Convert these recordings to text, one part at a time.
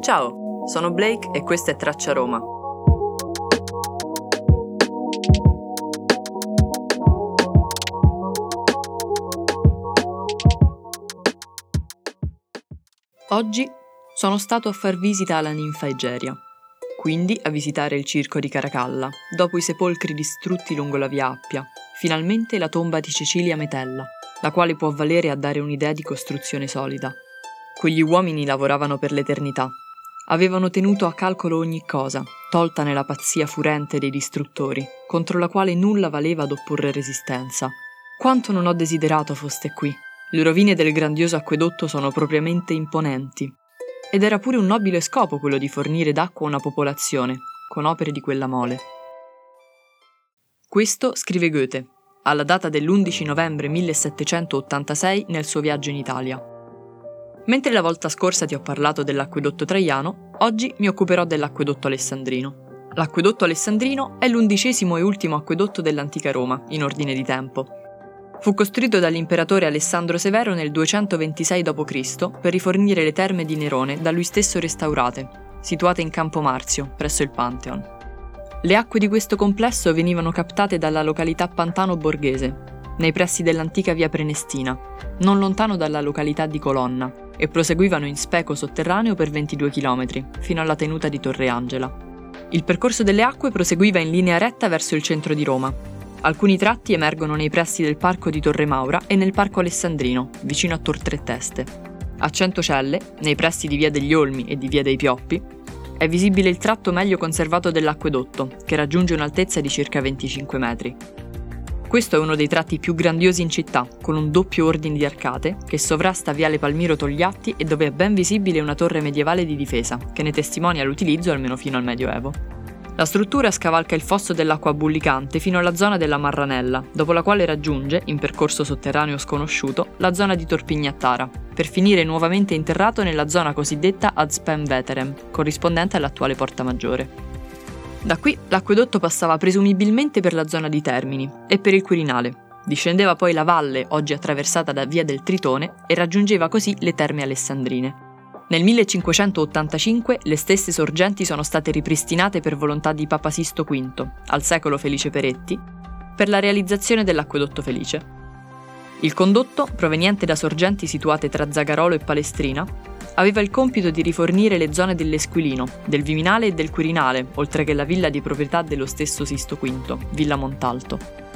Ciao, sono Blake e questa è Traccia Roma. Oggi sono stato a far visita alla ninfa Egeria, quindi a visitare il circo di Caracalla, dopo i sepolcri distrutti lungo la via Appia, finalmente la tomba di Cecilia Metella, la quale può valere a dare un'idea di costruzione solida. Quegli uomini lavoravano per l'eternità. Avevano tenuto a calcolo ogni cosa, tolta nella pazzia furente dei distruttori, contro la quale nulla valeva ad opporre resistenza. Quanto non ho desiderato foste qui. Le rovine del grandioso acquedotto sono propriamente imponenti. Ed era pure un nobile scopo quello di fornire d'acqua a una popolazione, con opere di quella mole. Questo scrive Goethe, alla data dell'11 novembre 1786 nel suo viaggio in Italia. Mentre la volta scorsa ti ho parlato dell'acquedotto traiano, oggi mi occuperò dell'acquedotto alessandrino. L'acquedotto alessandrino è l'undicesimo e ultimo acquedotto dell'antica Roma, in ordine di tempo. Fu costruito dall'imperatore Alessandro Severo nel 226 d.C. per rifornire le terme di Nerone da lui stesso restaurate, situate in Campo Marzio, presso il Pantheon. Le acque di questo complesso venivano captate dalla località Pantano Borghese, nei pressi dell'antica via Prenestina, non lontano dalla località di Colonna, e proseguivano in speco sotterraneo per 22 km, fino alla tenuta di Torre Angela. Il percorso delle acque proseguiva in linea retta verso il centro di Roma. Alcuni tratti emergono nei pressi del parco di Torre Maura e nel parco alessandrino, vicino a Tor Tre Teste. A Centocelle, nei pressi di via degli Olmi e di via dei Pioppi, è visibile il tratto meglio conservato dell'acquedotto, che raggiunge un'altezza di circa 25 metri. Questo è uno dei tratti più grandiosi in città, con un doppio ordine di arcate che sovrasta Viale Palmiro Togliatti e dove è ben visibile una torre medievale di difesa, che ne testimonia l'utilizzo almeno fino al Medioevo. La struttura scavalca il fosso dell'acqua bullicante fino alla zona della Marranella, dopo la quale raggiunge, in percorso sotterraneo sconosciuto, la zona di Torpignattara, per finire nuovamente interrato nella zona cosiddetta Ad Spem Veterem, corrispondente all'attuale Porta Maggiore. Da qui l'acquedotto passava presumibilmente per la zona di Termini e per il Quirinale. Discendeva poi la valle, oggi attraversata da via del Tritone, e raggiungeva così le terme alessandrine. Nel 1585 le stesse sorgenti sono state ripristinate per volontà di Papa Sisto V, al secolo Felice Peretti, per la realizzazione dell'acquedotto Felice. Il condotto, proveniente da sorgenti situate tra Zagarolo e Palestrina, aveva il compito di rifornire le zone dell'Esquilino, del Viminale e del Quirinale, oltre che la villa di proprietà dello stesso Sisto V, Villa Montalto.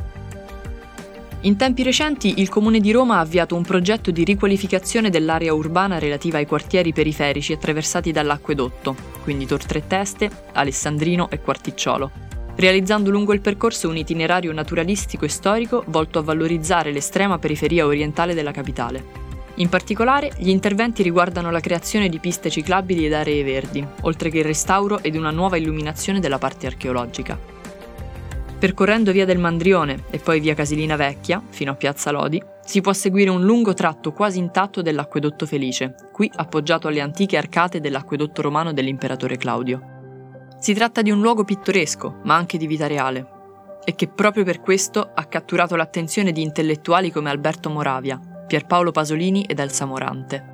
In tempi recenti il Comune di Roma ha avviato un progetto di riqualificazione dell'area urbana relativa ai quartieri periferici attraversati dall'acquedotto, quindi Tor Tre Teste, Alessandrino e Quarticciolo, realizzando lungo il percorso un itinerario naturalistico e storico volto a valorizzare l'estrema periferia orientale della capitale. In particolare, gli interventi riguardano la creazione di piste ciclabili ed aree verdi, oltre che il restauro ed una nuova illuminazione della parte archeologica. Percorrendo via del Mandrione e poi via Casilina Vecchia, fino a Piazza Lodi, si può seguire un lungo tratto quasi intatto dell'Acquedotto Felice, qui appoggiato alle antiche arcate dell'acquedotto romano dell'imperatore Claudio. Si tratta di un luogo pittoresco, ma anche di vita reale, e che proprio per questo ha catturato l'attenzione di intellettuali come Alberto Moravia, Pierpaolo Pasolini ed Elsa Morante.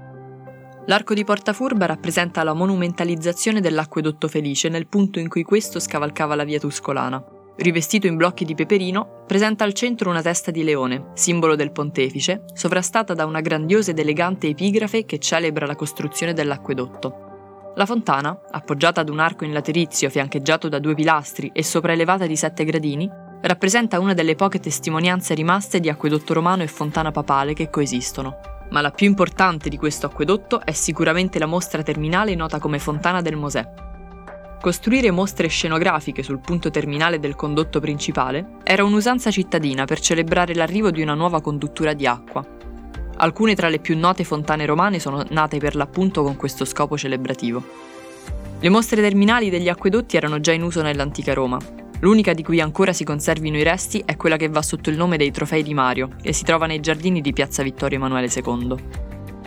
L'arco di Porta Furba rappresenta la monumentalizzazione dell'acquedotto felice nel punto in cui questo scavalcava la via Tuscolana. Rivestito in blocchi di peperino, presenta al centro una testa di leone, simbolo del pontefice, sovrastata da una grandiosa ed elegante epigrafe che celebra la costruzione dell'acquedotto. La fontana, appoggiata ad un arco in laterizio fiancheggiato da due pilastri e sopraelevata di sette gradini, rappresenta una delle poche testimonianze rimaste di acquedotto romano e fontana papale che coesistono. Ma la più importante di questo acquedotto è sicuramente la mostra terminale nota come Fontana del Mosè. Costruire mostre scenografiche sul punto terminale del condotto principale era un'usanza cittadina per celebrare l'arrivo di una nuova conduttura di acqua. Alcune tra le più note fontane romane sono nate per l'appunto con questo scopo celebrativo. Le mostre terminali degli acquedotti erano già in uso nell'antica Roma, L'unica di cui ancora si conservino i resti è quella che va sotto il nome dei Trofei di Mario e si trova nei giardini di Piazza Vittorio Emanuele II.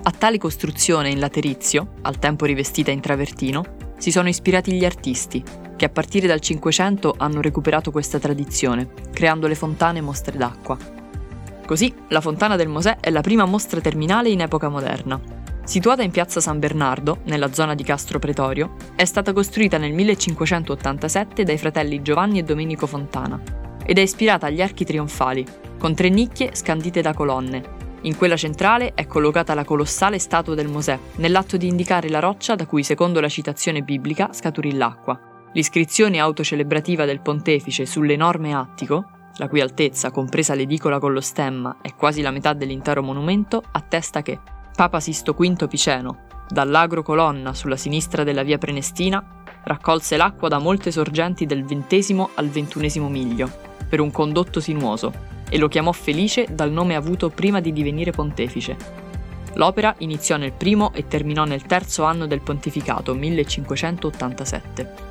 A tale costruzione in laterizio, al tempo rivestita in travertino, si sono ispirati gli artisti, che a partire dal Cinquecento hanno recuperato questa tradizione, creando le fontane mostre d'acqua. Così, la Fontana del Mosè è la prima mostra terminale in epoca moderna. Situata in piazza San Bernardo, nella zona di Castro Pretorio, è stata costruita nel 1587 dai fratelli Giovanni e Domenico Fontana ed è ispirata agli archi trionfali, con tre nicchie scandite da colonne. In quella centrale è collocata la colossale statua del Mosè, nell'atto di indicare la roccia da cui, secondo la citazione biblica, scaturì l'acqua. L'iscrizione autocelebrativa del pontefice sull'enorme attico, la cui altezza, compresa l'edicola con lo stemma, è quasi la metà dell'intero monumento, attesta che Papa Sisto V Piceno, dall'agro colonna sulla sinistra della via Prenestina, raccolse l'acqua da molte sorgenti del XX al XXI miglio, per un condotto sinuoso, e lo chiamò Felice dal nome avuto prima di divenire pontefice. L'opera iniziò nel primo e terminò nel terzo anno del pontificato 1587.